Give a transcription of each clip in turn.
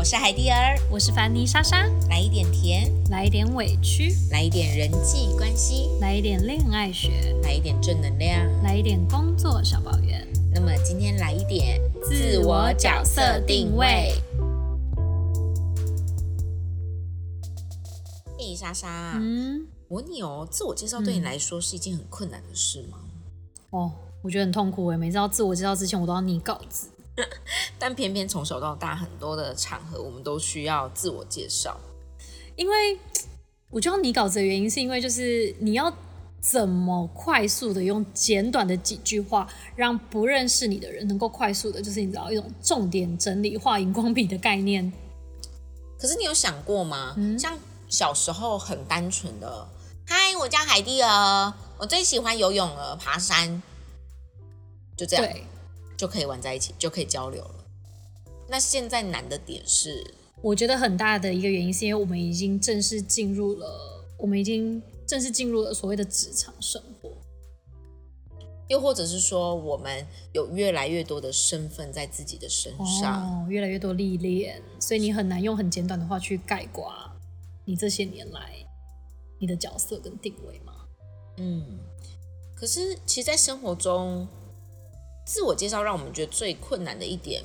我是海蒂儿，我是凡妮莎莎，来一点甜，来一点委屈，来一点人际关系，来一点恋爱学，来一点正能量，来一点工作小抱怨。那么今天来一点自我角色定位。嘿，莎莎，嗯，我问你哦，自我介绍对你来说是一件很困难的事吗？哦，我觉得很痛苦诶，每次要自我介绍之前，我都要拟稿子。但偏偏从小到大，很多的场合我们都需要自我介绍。因为我觉得你稿子的原因，是因为就是你要怎么快速的用简短的几句话，让不认识你的人能够快速的，就是你知道一种重点整理、画荧光笔的概念。可是你有想过吗？像小时候很单纯的，嗨，我叫海蒂儿，我最喜欢游泳了，爬山，就这样。对。就可以玩在一起，就可以交流了。那现在难的点是，我觉得很大的一个原因是因为我们已经正式进入了，我们已经正式进入了所谓的职场生活，又或者是说，我们有越来越多的身份在自己的身上，哦，越来越多历练，所以你很难用很简短的话去概括你这些年来你的角色跟定位吗。嗯，可是其实，在生活中。自我介绍让我们觉得最困难的一点，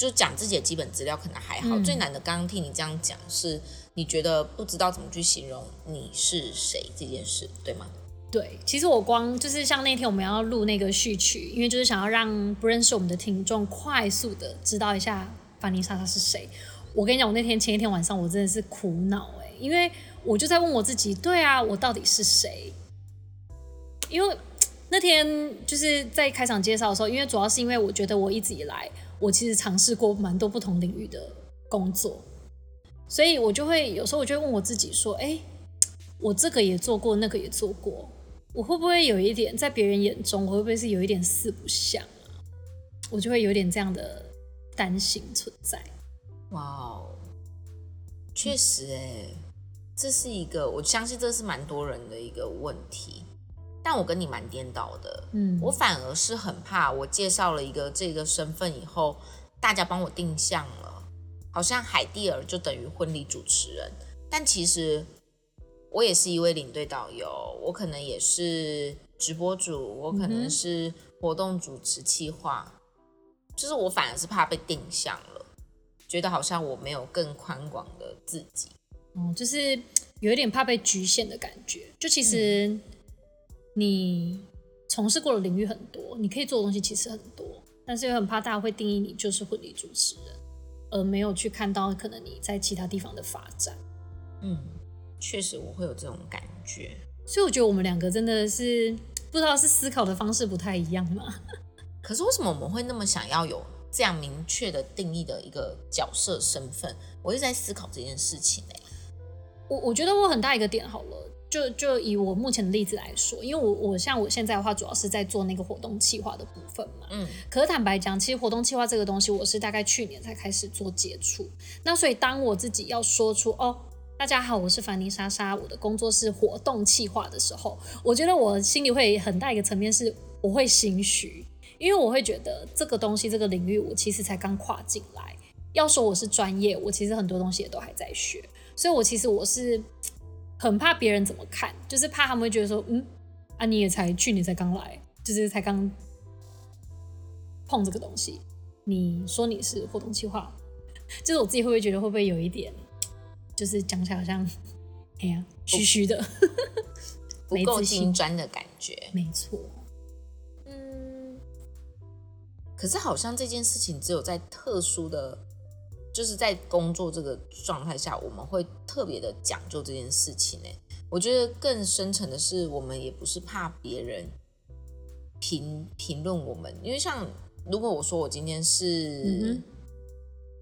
就讲自己的基本资料可能还好，最难的刚刚听你这样讲，是你觉得不知道怎么去形容你是谁这件事，对吗？对，其实我光就是像那天我们要录那个序曲，因为就是想要让不认识我们的听众快速的知道一下凡妮莎莎是谁。我跟你讲，我那天前一天晚上我真的是苦恼哎，因为我就在问我自己，对啊，我到底是谁？因为。那天就是在开场介绍的时候，因为主要是因为我觉得我一直以来我其实尝试过蛮多不同领域的工作，所以我就会有时候我就会问我自己说：“哎，我这个也做过，那个也做过，我会不会有一点在别人眼中，我会不会是有一点四不像啊？”我就会有点这样的担心存在。哇哦，确实哎，这是一个我相信这是蛮多人的一个问题。但我跟你蛮颠倒的，嗯，我反而是很怕，我介绍了一个这个身份以后，大家帮我定向了，好像海蒂尔就等于婚礼主持人，但其实我也是一位领队导游，我可能也是直播主，我可能是活动主持企划，就是我反而是怕被定向了，觉得好像我没有更宽广的自己，嗯，就是有一点怕被局限的感觉，就其实。你从事过的领域很多，你可以做的东西其实很多，但是又很怕大家会定义你就是婚礼主持人，而没有去看到可能你在其他地方的发展。嗯，确实我会有这种感觉，所以我觉得我们两个真的是不知道是思考的方式不太一样吗？可是为什么我们会那么想要有这样明确的定义的一个角色身份？我一直在思考这件事情哎，我我觉得我很大一个点好了。就就以我目前的例子来说，因为我我像我现在的话，主要是在做那个活动企划的部分嘛。嗯。可是坦白讲，其实活动企划这个东西，我是大概去年才开始做接触。那所以当我自己要说出“哦，大家好，我是凡妮莎莎，我的工作是活动企划”的时候，我觉得我心里会很大一个层面是，我会心虚，因为我会觉得这个东西这个领域，我其实才刚跨进来。要说我是专业，我其实很多东西也都还在学，所以我其实我是。很怕别人怎么看，就是怕他们会觉得说，嗯，啊，你也才去年才刚来，就是才刚碰这个东西，你说你是活动计划，就是我自己会不会觉得会不会有一点，就是讲起来好像，哎呀，虚虚的，不够精专的感觉，没错，嗯，可是好像这件事情只有在特殊的。就是在工作这个状态下，我们会特别的讲究这件事情呢。我觉得更深层的是，我们也不是怕别人评评论我们，因为像如果我说我今天是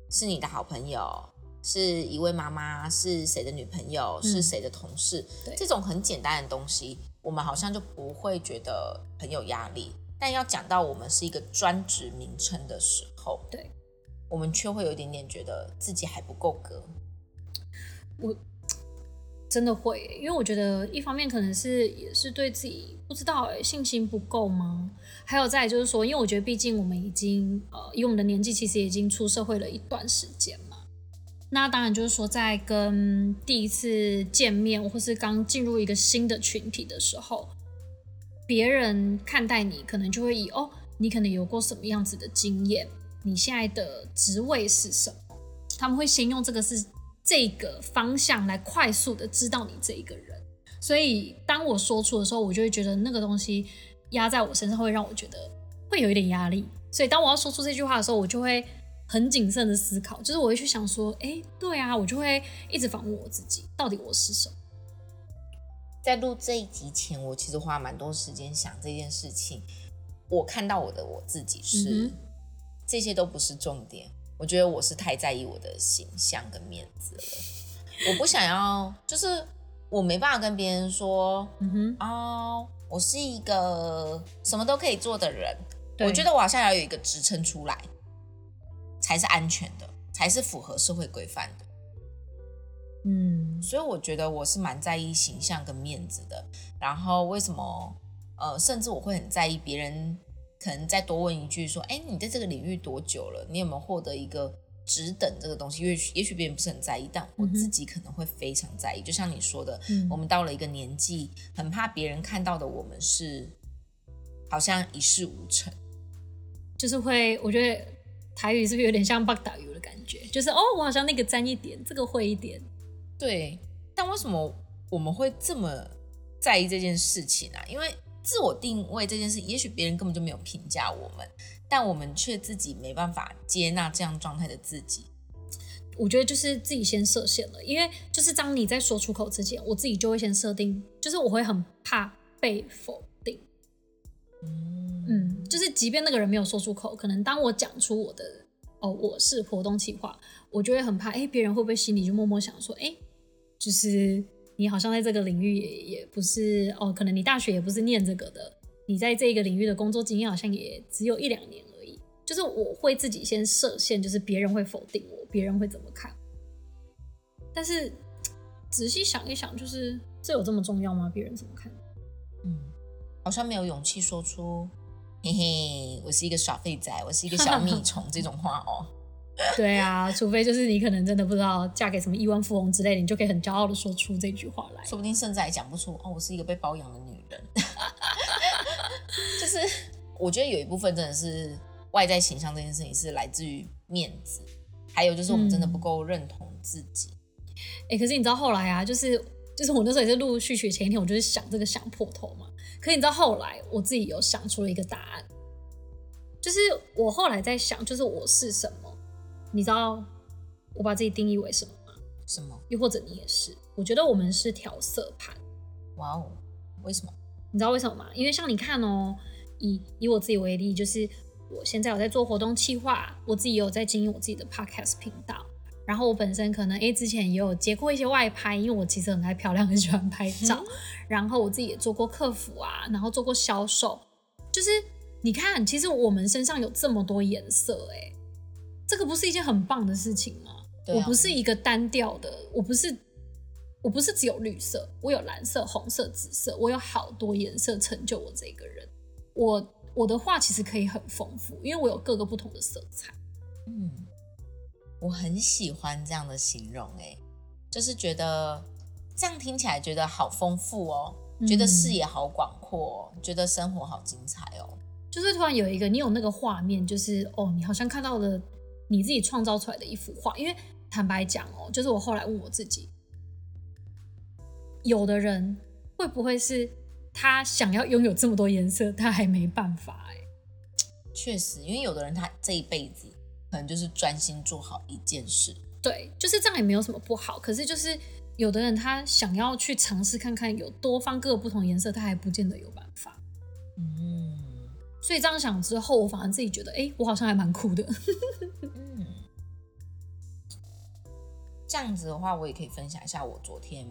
是你的好朋友，是一位妈妈，是谁的女朋友，是谁的同事，这种很简单的东西，我们好像就不会觉得很有压力。但要讲到我们是一个专职名称的时候，对。我们却会有一点点觉得自己还不够格，我真的会，因为我觉得一方面可能是也是对自己不知道哎信心不够吗？还有再就是说，因为我觉得毕竟我们已经呃以我们的年纪其实已经出社会了一段时间嘛，那当然就是说，在跟第一次见面，或是刚进入一个新的群体的时候，别人看待你，可能就会以哦，你可能有过什么样子的经验，你现在的职位是什么？他们会先用这个是这个方向来快速的知道你这一个人。所以当我说出的时候，我就会觉得那个东西压在我身上，会让我觉得会有一点压力。所以当我要说出这句话的时候，我就会很谨慎的思考，就是我会去想说，哎，对啊，我就会一直反问我自己，到底我是什么？在录这一集前，我其实花蛮多时间想这件事情。我看到我的我自己是，这些都不是重点。我觉得我是太在意我的形象跟面子了，我不想要，就是我没办法跟别人说，嗯哼，啊，我是一个什么都可以做的人。我觉得我好像要有一个职称出来，才是安全的，才是符合社会规范的。嗯，所以我觉得我是蛮在意形象跟面子的。然后为什么？呃，甚至我会很在意别人可能再多问一句说：“哎，你在这个领域多久了？你有没有获得一个职等这个东西？”因为也许别人不是很在意，但我自己可能会非常在意。就像你说的，我们到了一个年纪，很怕别人看到的我们是好像一事无成。就是会，我觉得台语是不是有点像 bug 打油的感觉？就是哦，我好像那个沾一点，这个会一点。对，但为什么我们会这么在意这件事情啊？因为自我定位这件事，也许别人根本就没有评价我们，但我们却自己没办法接纳这样状态的自己。我觉得就是自己先设限了，因为就是当你在说出口之前，我自己就会先设定，就是我会很怕被否定。嗯，就是即便那个人没有说出口，可能当我讲出我的哦，我是活动企划，我就会很怕，哎，别人会不会心里就默默想说，哎，就是你好像在这个领域也也不是哦，可能你大学也不是念这个的，你在这个领域的工作经验好像也只有一两年而已。就是我会自己先设限，就是别人会否定我，别人会怎么看？但是仔细想一想，就是这有这么重要吗？别人怎么看？嗯，好像没有勇气说出。嘿嘿，我是一个耍废仔，我是一个小 米虫这种话哦。对啊，除非就是你可能真的不知道嫁给什么亿万富翁之类的，你就可以很骄傲的说出这句话来。说不定甚至还讲不出哦，我是一个被包养的女人。就是我觉得有一部分真的是外在形象这件事情是来自于面子，还有就是我们真的不够认同自己。哎，可是你知道后来啊，就是就是我那时候也是陆陆续续前一天，我就是想这个想破头嘛。可你知道后来我自己有想出了一个答案，就是我后来在想，就是我是什么？你知道我把自己定义为什么吗？什么？又或者你也是？我觉得我们是调色盘。哇哦，为什么？你知道为什么吗？因为像你看哦，以以我自己为例，就是我现在有在做活动企划，我自己有在经营我自己的 podcast 频道。然后我本身可能诶之前也有接过一些外拍，因为我其实很爱漂亮，很喜欢拍照。然后我自己也做过客服啊，然后做过销售。就是你看，其实我们身上有这么多颜色，哎，这个不是一件很棒的事情吗？我不是一个单调的，我不是，我不是只有绿色，我有蓝色、红色、紫色，我有好多颜色成就我这个人。我我的画其实可以很丰富，因为我有各个不同的色彩。嗯。我很喜欢这样的形容，哎，就是觉得这样听起来觉得好丰富哦，觉得视野好广阔，觉得生活好精彩哦。就是突然有一个你有那个画面，就是哦，你好像看到了你自己创造出来的一幅画。因为坦白讲哦，就是我后来问我自己，有的人会不会是他想要拥有这么多颜色，他还没办法？哎，确实，因为有的人他这一辈子。可能就是专心做好一件事，对，就是这样也没有什么不好。可是就是有的人他想要去尝试看看有多方各个不同颜色，他还不见得有办法。嗯，所以这样想之后，我反而自己觉得，哎，我好像还蛮酷的。嗯，这样子的话，我也可以分享一下我昨天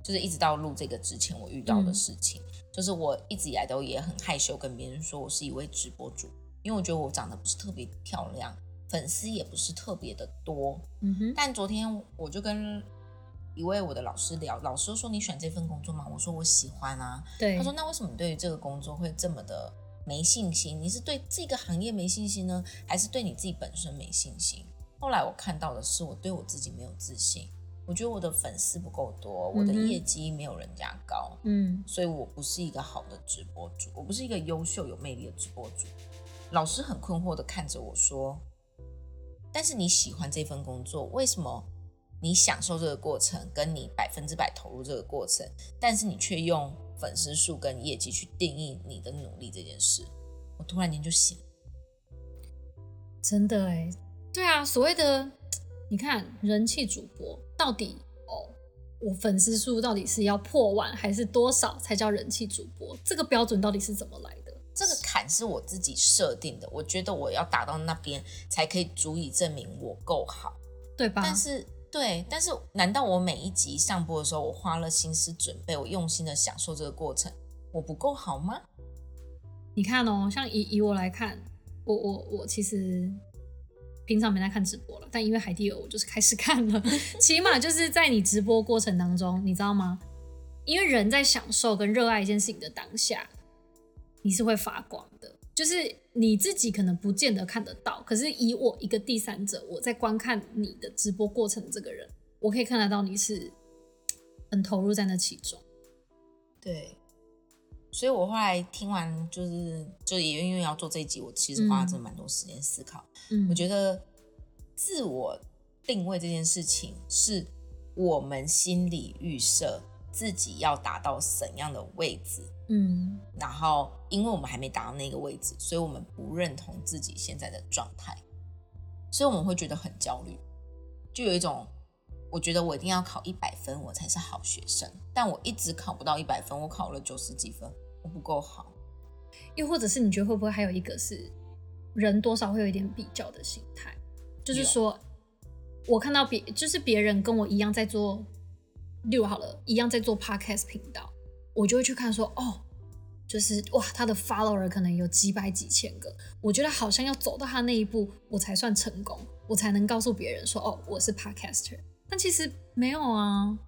就是一直到录这个之前我遇到的事情，就是我一直以来都也很害羞跟别人说我是一位直播主，因为我觉得我长得不是特别漂亮。粉丝也不是特别的多，嗯哼。但昨天我就跟一位我的老师聊，老师说：“你选这份工作吗？”我说：“我喜欢啊。”对。他说：“那为什么你对于这个工作会这么的没信心？你是对这个行业没信心呢，还是对你自己本身没信心？”后来我看到的是，我对我自己没有自信。我觉得我的粉丝不够多，我的业绩没有人家高，嗯，所以我不是一个好的直播主，我不是一个优秀有魅力的直播主。老师很困惑的看着我说：“但是你喜欢这份工作，为什么你享受这个过程，跟你百分之百投入这个过程，但是你却用粉丝数跟业绩去定义你的努力这件事？”我突然间就醒，真的哎，对啊，所谓的。你看人气主播到底哦，我粉丝数到底是要破万还是多少才叫人气主播？这个标准到底是怎么来的？这个坎是我自己设定的，我觉得我要达到那边才可以足以证明我够好，对吧？但是对，但是难道我每一集上播的时候，我花了心思准备，我用心的享受这个过程，我不够好吗？你看哦，像以以我来看，我我我其实。平常没在看直播了，但因为海蒂尔，我就是开始看了。起码就是在你直播过程当中，你知道吗？因为人在享受跟热爱一件事情的当下，你是会发光。就是你自己可能不见得看得到，可是以我一个第三者，我在观看你的直播过程，这个人，我可以看得到你是很投入在那其中。对。所以我后来听完，就是就也因为要做这一集，我其实花了真的蛮多时间思考。嗯，我觉得自我定位这件事情，是我们心理预设自己要达到怎样的位置。嗯，然后因为我们还没达到那个位置，所以我们不认同自己现在的状态，所以我们会觉得很焦虑，就有一种我觉得我一定要考一百分，我才是好学生，但我一直考不到一百分，我考了九十几分。我不够好，又或者是你觉得会不会还有一个是人多少会有一点比较的心态，就是说我看到别就是别人跟我一样在做六好了，一样在做 podcast 频道，我就会去看说哦，就是哇他的 follower 可能有几百几千个，我觉得好像要走到他那一步，我才算成功，我才能告诉别人说哦我是 podcaster，但其实没有啊。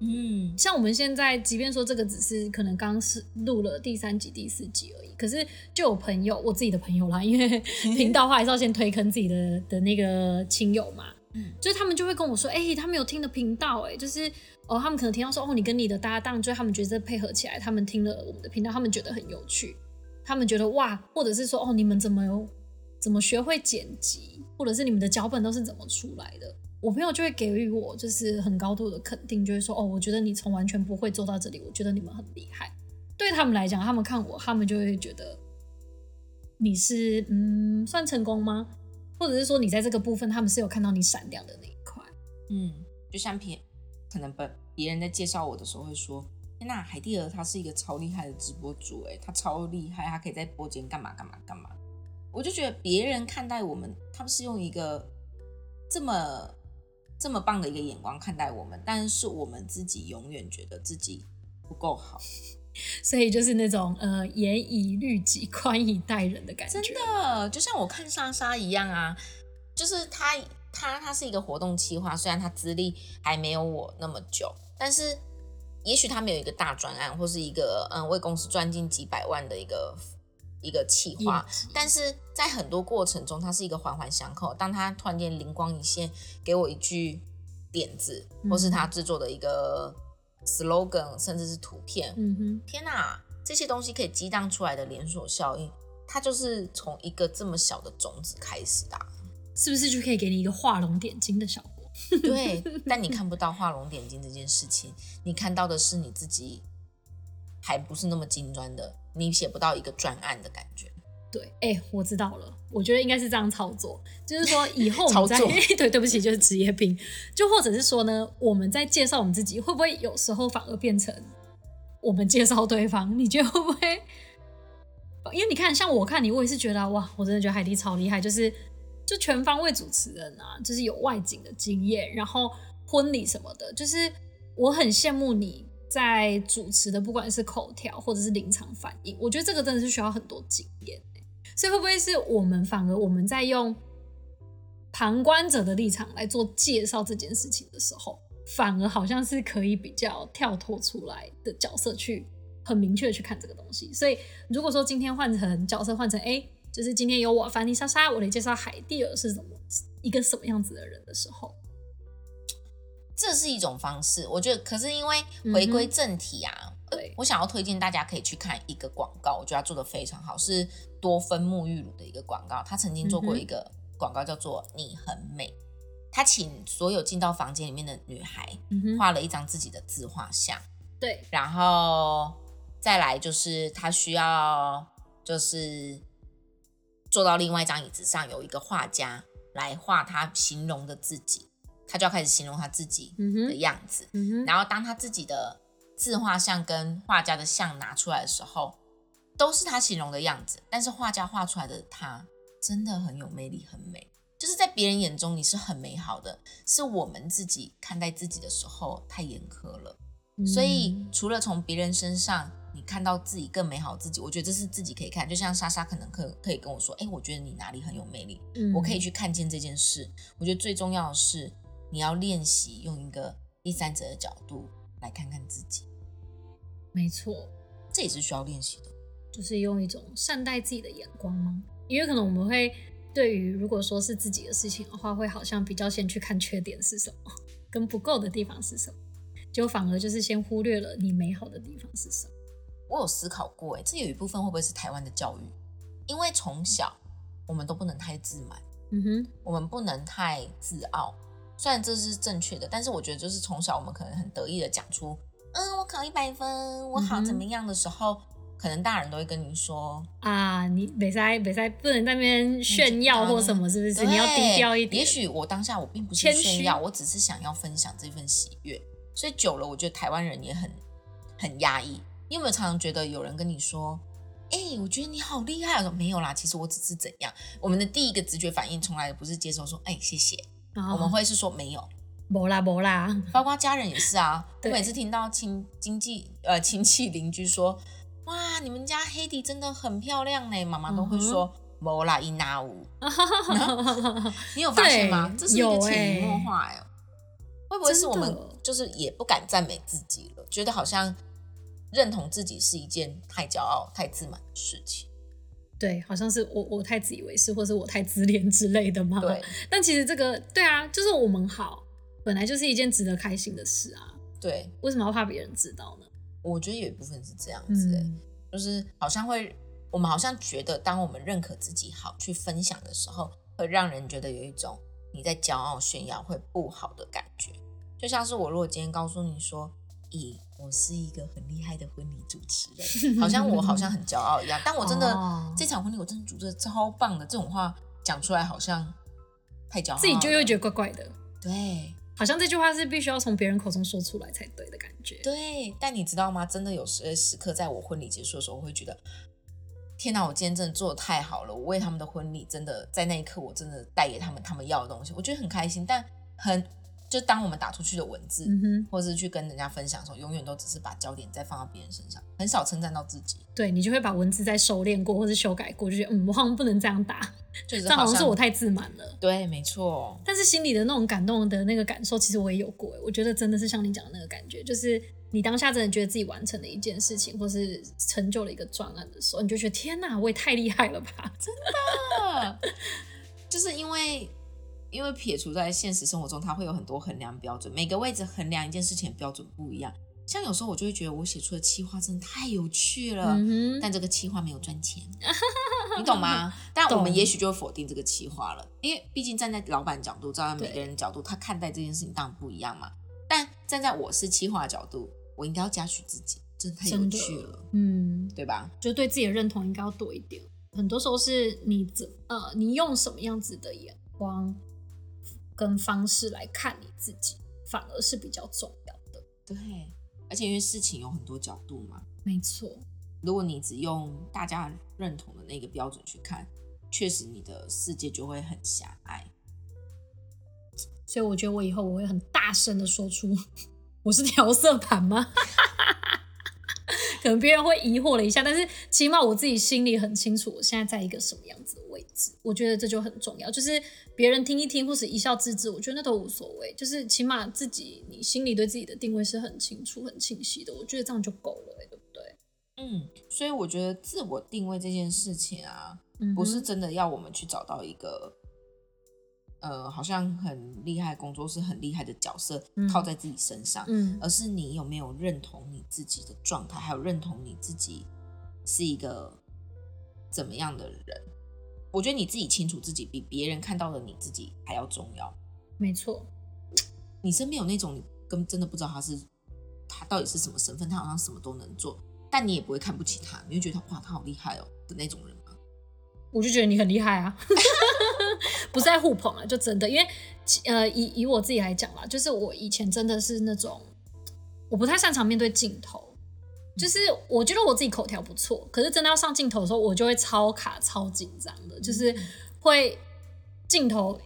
嗯，像我们现在，即便说这个只是可能刚是录了第三集、第四集而已，可是就有朋友，我自己的朋友啦，因为 频道话还是要先推坑自己的的那个亲友嘛，嗯，就是他们就会跟我说，哎，他们有听的频道，哎，就是哦，他们可能听到说，哦，你跟你的搭档，就他们觉得配合起来，他们听了我们的频道，他们觉得很有趣，他们觉得哇，或者是说，哦，你们怎么有怎么学会剪辑，或者是你们的脚本都是怎么出来的？我朋友就会给予我就是很高度的肯定，就会说哦，我觉得你从完全不会做到这里，我觉得你们很厉害。对他们来讲，他们看我，他们就会觉得你是嗯算成功吗？或者是说你在这个部分，他们是有看到你闪亮的那一块。嗯，就像平可能别别人在介绍我的时候会说，天呐，海蒂儿他是一个超厉害的直播主，哎，他超厉害，他可以在播间干嘛干嘛干嘛。我就觉得别人看待我们，他们是用一个这么。这么棒的一个眼光看待我们，但是我们自己永远觉得自己不够好，所以就是那种呃严以律己、宽以待人的感觉。真的，就像我看莎莎一样啊，就是她他他是一个活动企划，虽然他资历还没有我那么久，但是也许他没有一个大专案，或是一个嗯为公司赚进几百万的一个。一个企划，但是在很多过程中，它是一个环环相扣。当他突然间灵光一现，给我一句点子，或是他制作的一个 slogan，甚至是图片，嗯哼，天哪，这些东西可以激荡出来的连锁效应，它就是从一个这么小的种子开始的，是不是就可以给你一个画龙点睛的效果？对，但你看不到画龙点睛这件事情，你看到的是你自己还不是那么精专的。你写不到一个专案的感觉，对，哎，我知道了，我觉得应该是这样操作，就是说以后 操作，对，对不起，就是职业病，就或者是说呢，我们在介绍我们自己，会不会有时候反而变成我们介绍对方？你觉得会不会？因为你看，像我看你，我也是觉得哇，我真的觉得海蒂超厉害，就是就全方位主持人啊，就是有外景的经验，然后婚礼什么的，就是我很羡慕你。在主持的，不管是口条或者是临场反应，我觉得这个真的是需要很多经验。所以会不会是我们反而我们在用旁观者的立场来做介绍这件事情的时候，反而好像是可以比较跳脱出来的角色去很明确的去看这个东西。所以如果说今天换成角色换成哎。就是今天有我凡妮莎莎，我来介绍海蒂尔是什么一个什么样子的人的时候，这是一种方式。我觉得，可是因为回归正题啊，对我想要推荐大家可以去看一个广告，我觉得他做的非常好，是多芬沐浴乳的一个广告。他曾经做过一个广告，叫做“你很美”。他请所有进到房间里面的女孩画了一张自己的自画像，对，然后再来就是他需要就是坐到另外一张椅子上，有一个画家来画他形容的自己，他就要开始形容他自己的样子，然后当他自己的自画像跟画家的像拿出来的时候，都是他形容的样子，但是画家画出来的他真的很有魅力，很美。就是在别人眼中你是很美好的，是我们自己看待自己的时候太严苛了。所以除了从别人身上你看到自己更美好自己，我觉得这是自己可以看。就像莎莎可能可可以跟我说，哎，我觉得你哪里很有魅力，我可以去看见这件事。我觉得最重要的是你要练习用一个第三者的角度来看看自己。没错，这也是需要练习的，就是用一种善待自己的眼光吗？因为可能我们会。对于如果说是自己的事情的话，会好像比较先去看缺点是什么，跟不够的地方是什么，就反而就是先忽略了你美好的地方是什么。我有思考过，哎，这有一部分会不会是台湾的教育？因为从小我们都不能太自满，嗯哼，我们不能太自傲。虽然这是正确的，但是我觉得就是从小我们可能很得意的讲出，嗯，我考一百分，我好怎么样的时候。可能大人都会跟你说啊，你北塞北塞，不能在那边炫耀或什么，是不是？你要低调一点。也许我当下我并不是炫耀，我只是想要分享这份喜悦。所以久了，我觉得台湾人也很很压抑。你有没有常常觉得有人跟你说，哎，我觉得你好厉害？我说没有啦，其实我只是怎样。我们的第一个直觉反应从来不是接受说，哎，谢谢。我们会是说没有，没啦没啦。包括家人也是啊。我每次听到亲经济呃亲戚邻居说。哇，你们家黑迪真的很漂亮呢，妈妈都会说摩啦伊纳乌。你有发现吗？这是一个潜移默化哎，会不会是我们就是也不敢赞美自己了？觉得好像认同自己是一件太骄傲、太自满的事情。对，好像是我我太自以为是，或是我太自恋之类的嘛？对。但其实这个对啊，就是我们好，本来就是一件值得开心的事啊。对，为什么要怕别人知道呢？我觉得有一部分是这样子，就是好像会，我们好像觉得，当我们认可自己好去分享的时候，会让人觉得有一种你在骄傲炫耀会不好的感觉。就像是我如果今天告诉你说，咦，我是一个很厉害的婚礼主持人，好像我好像很骄傲一样。但我真的这场婚礼我真的主持的超棒的，这种话讲出来好像太骄傲，自己就又觉得怪怪的。对。好像这句话是必须要从别人口中说出来才对的感觉。对，但你知道吗？真的有时时刻，在我婚礼结束的时候，我会觉得，天哪！我今天真的做的太好了，我为他们的婚礼真的在那一刻，我真的带给他们他们要的东西，我觉得很开心。但很就当我们打出去的文字，或者是去跟人家分享的时候，永远都只是把焦点再放到别人身上，很少称赞到自己。对你就会把文字再收敛过，或者修改过，就觉得嗯，我好像不能这样打。这好像是我太自满了，对，没错。但是心里的那种感动的那个感受，其实我也有过。我觉得真的是像你讲的那个感觉，就是你当下真的觉得自己完成了一件事情，或是成就了一个专案的时候，你就觉得天哪，我也太厉害了吧！真的，就是因为因为撇除在现实生活中，它会有很多衡量标准，每个位置衡量一件事情的标准不一样。像有时候我就会觉得我写出的企划真的太有趣了，但这个企划没有赚钱，你懂吗？但我们也许就会否定这个企划了，因为毕竟站在老板角度，站在每个人角度，他看待这件事情当然不一样嘛。但站在我是企划的角度，我应该要嘉许自己，真的太有趣了，嗯，对吧？就对自己的认同应该要多一点。很多时候是你怎呃，你用什么样子的眼光跟方式来看你自己，反而是比较重要的。对。而且因为事情有很多角度嘛，没错。如果你只用大家认同的那个标准去看，确实你的世界就会很狭隘。所以我觉得我以后我会很大声的说出，我是调色盘吗？可能别人会疑惑了一下，但是起码我自己心里很清楚，我现在在一个什么样子的位置。我觉得这就很重要，就是别人听一听或是一笑置之，我觉得那都无所谓。就是起码自己你心里对自己的定位是很清楚、很清晰的，我觉得这样就够了，对不对？嗯，所以我觉得自我定位这件事情啊，不是真的要我们去找到一个，呃，好像很厉害工作是很厉害的角色套在自己身上，嗯，而是你有没有认同你自己的状态，还有认同你自己是一个怎么样的人？我觉得你自己清楚自己，比别人看到的你自己还要重要。没错，你身边有那种你根本真的不知道他是他到底是什么身份，他好像什么都能做。但你也不会看不起他，你会觉得哇，他好厉害哦的那种人吗？我就觉得你很厉害啊，不是在互捧啊，就真的，因为呃，以以我自己来讲啦，就是我以前真的是那种我不太擅长面对镜头，就是我觉得我自己口条不错，可是真的要上镜头的时候，我就会超卡、超紧张的，就是会镜头。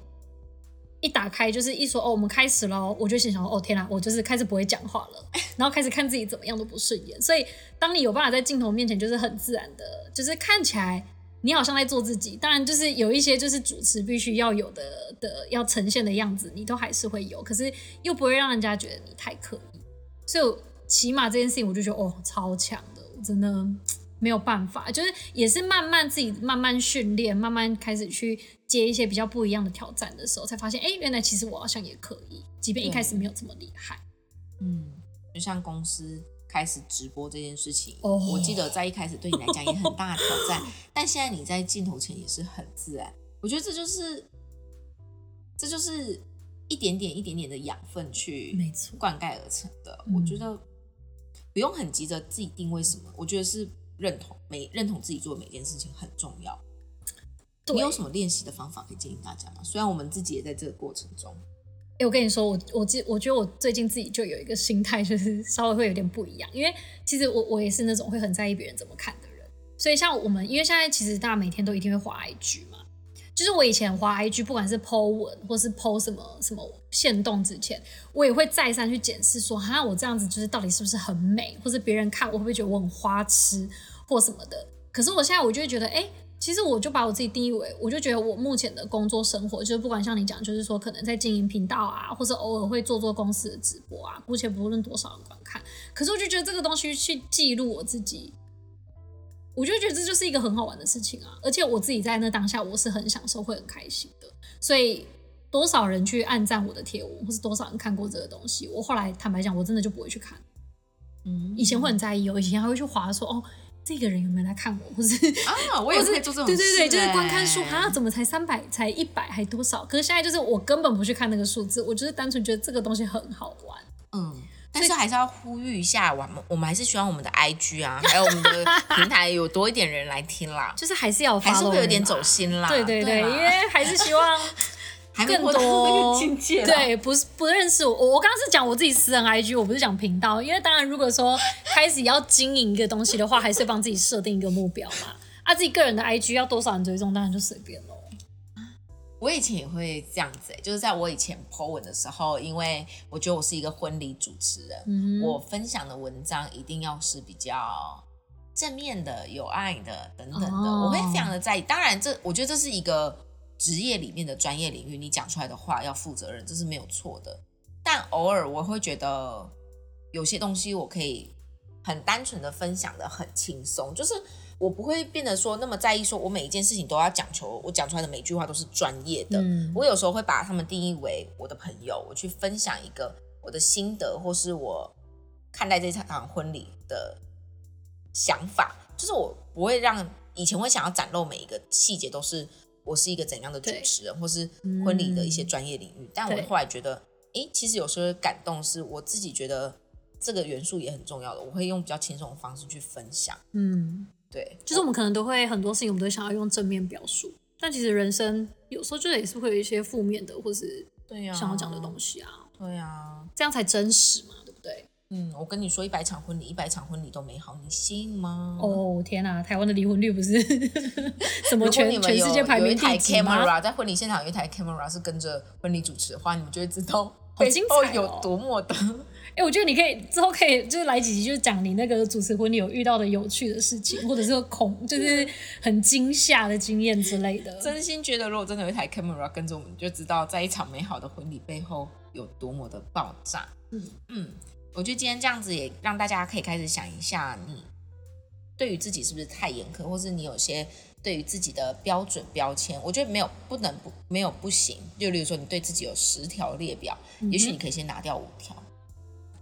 一打开就是一说哦，我们开始喽，我就心想哦天哪，我就是开始不会讲话了，然后开始看自己怎么样都不顺眼。所以当你有办法在镜头面前就是很自然的，就是看起来你好像在做自己，当然就是有一些就是主持必须要有的的要呈现的样子，你都还是会有，可是又不会让人家觉得你太刻意。所以起码这件事情我就觉得哦超强的，我真的。没有办法，就是也是慢慢自己慢慢训练，慢慢开始去接一些比较不一样的挑战的时候，才发现，哎，原来其实我好像也可以，即便一开始没有这么厉害。嗯，就像公司开始直播这件事情，我记得在一开始对你来讲也很大的挑战，但现在你在镜头前也是很自然。我觉得这就是，这就是一点点一点点的养分去灌溉而成的。我觉得不用很急着自己定位什么，我觉得是。认同每认同自己做的每件事情很重要。你有什么练习的方法可以建议大家吗？虽然我们自己也在这个过程中。我跟你说，我我记，我觉得我最近自己就有一个心态，就是 稍微会有点不一样。因为其实我我也是那种会很在意别人怎么看的人。所以像我们，因为现在其实大家每天都一定会滑 IG 嘛。就是我以前滑 IG，不管是 Po 文或是 Po 什么什么线动之前，我也会再三去检视说，哈，我这样子就是到底是不是很美，或者别人看我会不会觉得我很花痴。或什么的，可是我现在我就会觉得，哎，其实我就把我自己定义为，我就觉得我目前的工作生活，就是不管像你讲，就是说可能在经营频道啊，或者偶尔会做做公司的直播啊，目前不论多少人观看，可是我就觉得这个东西去记录我自己，我就觉得这就是一个很好玩的事情啊，而且我自己在那当下我是很享受，会很开心的，所以多少人去暗赞我的贴文，或是多少人看过这个东西，我后来坦白讲，我真的就不会去看，嗯，以前会很在意，我以前还会去划说，哦。这个人有没有来看我，或是啊，我也是做这种，对对对，就是观看数啊，怎么才三百，才一百，还多少？可是现在就是我根本不去看那个数字，我就是单纯觉得这个东西很好玩。嗯，但是还是要呼吁一下，我们我们还是希望我们的 IG 啊，还有我们的平台有多一点人来听啦，就是还是要还是会有点走心啦，对对对，因为还是希望。更多对，不是不认识我。我刚刚是讲我自己私人 IG，我不是讲频道。因为当然，如果说开始要经营一个东西的话，还是帮自己设定一个目标嘛。啊，自己个人的 IG 要多少人追踪，当然就随便喽。我以前也会这样子，就是在我以前 po 文的时候，因为我觉得我是一个婚礼主持人，我分享的文章一定要是比较正面的、有爱的等等的，我会非常的在意。当然，这我觉得这是一个。职业里面的专业领域，你讲出来的话要负责任，这是没有错的。但偶尔我会觉得有些东西我可以很单纯的分享的很轻松，就是我不会变得说那么在意，说我每一件事情都要讲求我讲出来的每句话都是专业的。我有时候会把他们定义为我的朋友，我去分享一个我的心得，或是我看待这场婚礼的想法，就是我不会让以前会想要展露每一个细节都是。我是一个怎样的主持人，或是婚礼的一些专业领域，但我后来觉得，哎，其实有时候感动是我自己觉得这个元素也很重要的，我会用比较轻松的方式去分享。嗯，对，就是我们可能都会很多事情，我们都想要用正面表述，但其实人生有时候就也是会有一些负面的，或是对呀想要讲的东西啊，对呀，这样才真实嘛。嗯，我跟你说，一百场婚礼，一百场婚礼都美好，你信吗？哦天哪，台湾的离婚率不是 什么全全世界排名第几吗？在婚礼现场有一台 camera 是跟着婚礼主持的话，你们就会知道好精彩有多么的。哎，我觉得你可以之后可以就是来几集，就是讲你那个主持婚礼有遇到的有趣的事情，或者是恐就是很惊吓的经验之类的。真心觉得，如果真的有一台 camera 跟着我们，就知道在一场美好的婚礼背后有多么的爆炸。嗯嗯。我觉得今天这样子也让大家可以开始想一下，你对于自己是不是太严苛，或是你有些对于自己的标准标签，我觉得没有不能不没有不行。就例如说，你对自己有十条列表，也许你可以先拿掉五条。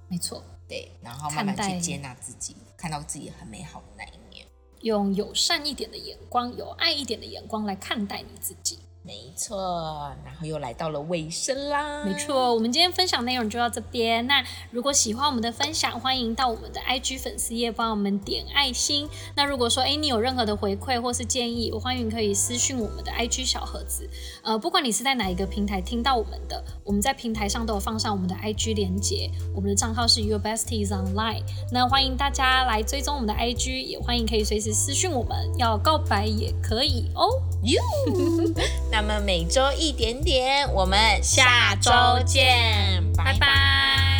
没错，对，然后慢慢去接纳自己，看到自己很美好的那一面，用友善一点的眼光，有爱一点的眼光来看待你自己。没错，然后又来到了尾声啦。没错，我们今天分享内容就到这边。那如果喜欢我们的分享，欢迎到我们的 IG 粉丝页帮我们点爱心。那如果说哎你有任何的回馈或是建议，我欢迎可以私讯我们的 IG 小盒子。呃，不管你是在哪一个平台听到我们的，我们在平台上都有放上我们的 IG 连接。我们的账号是 Your Besties Online。那欢迎大家来追踪我们的 IG，也欢迎可以随时私讯我们，要告白也可以哦。You。那么每周一点点，我们下周见，拜拜。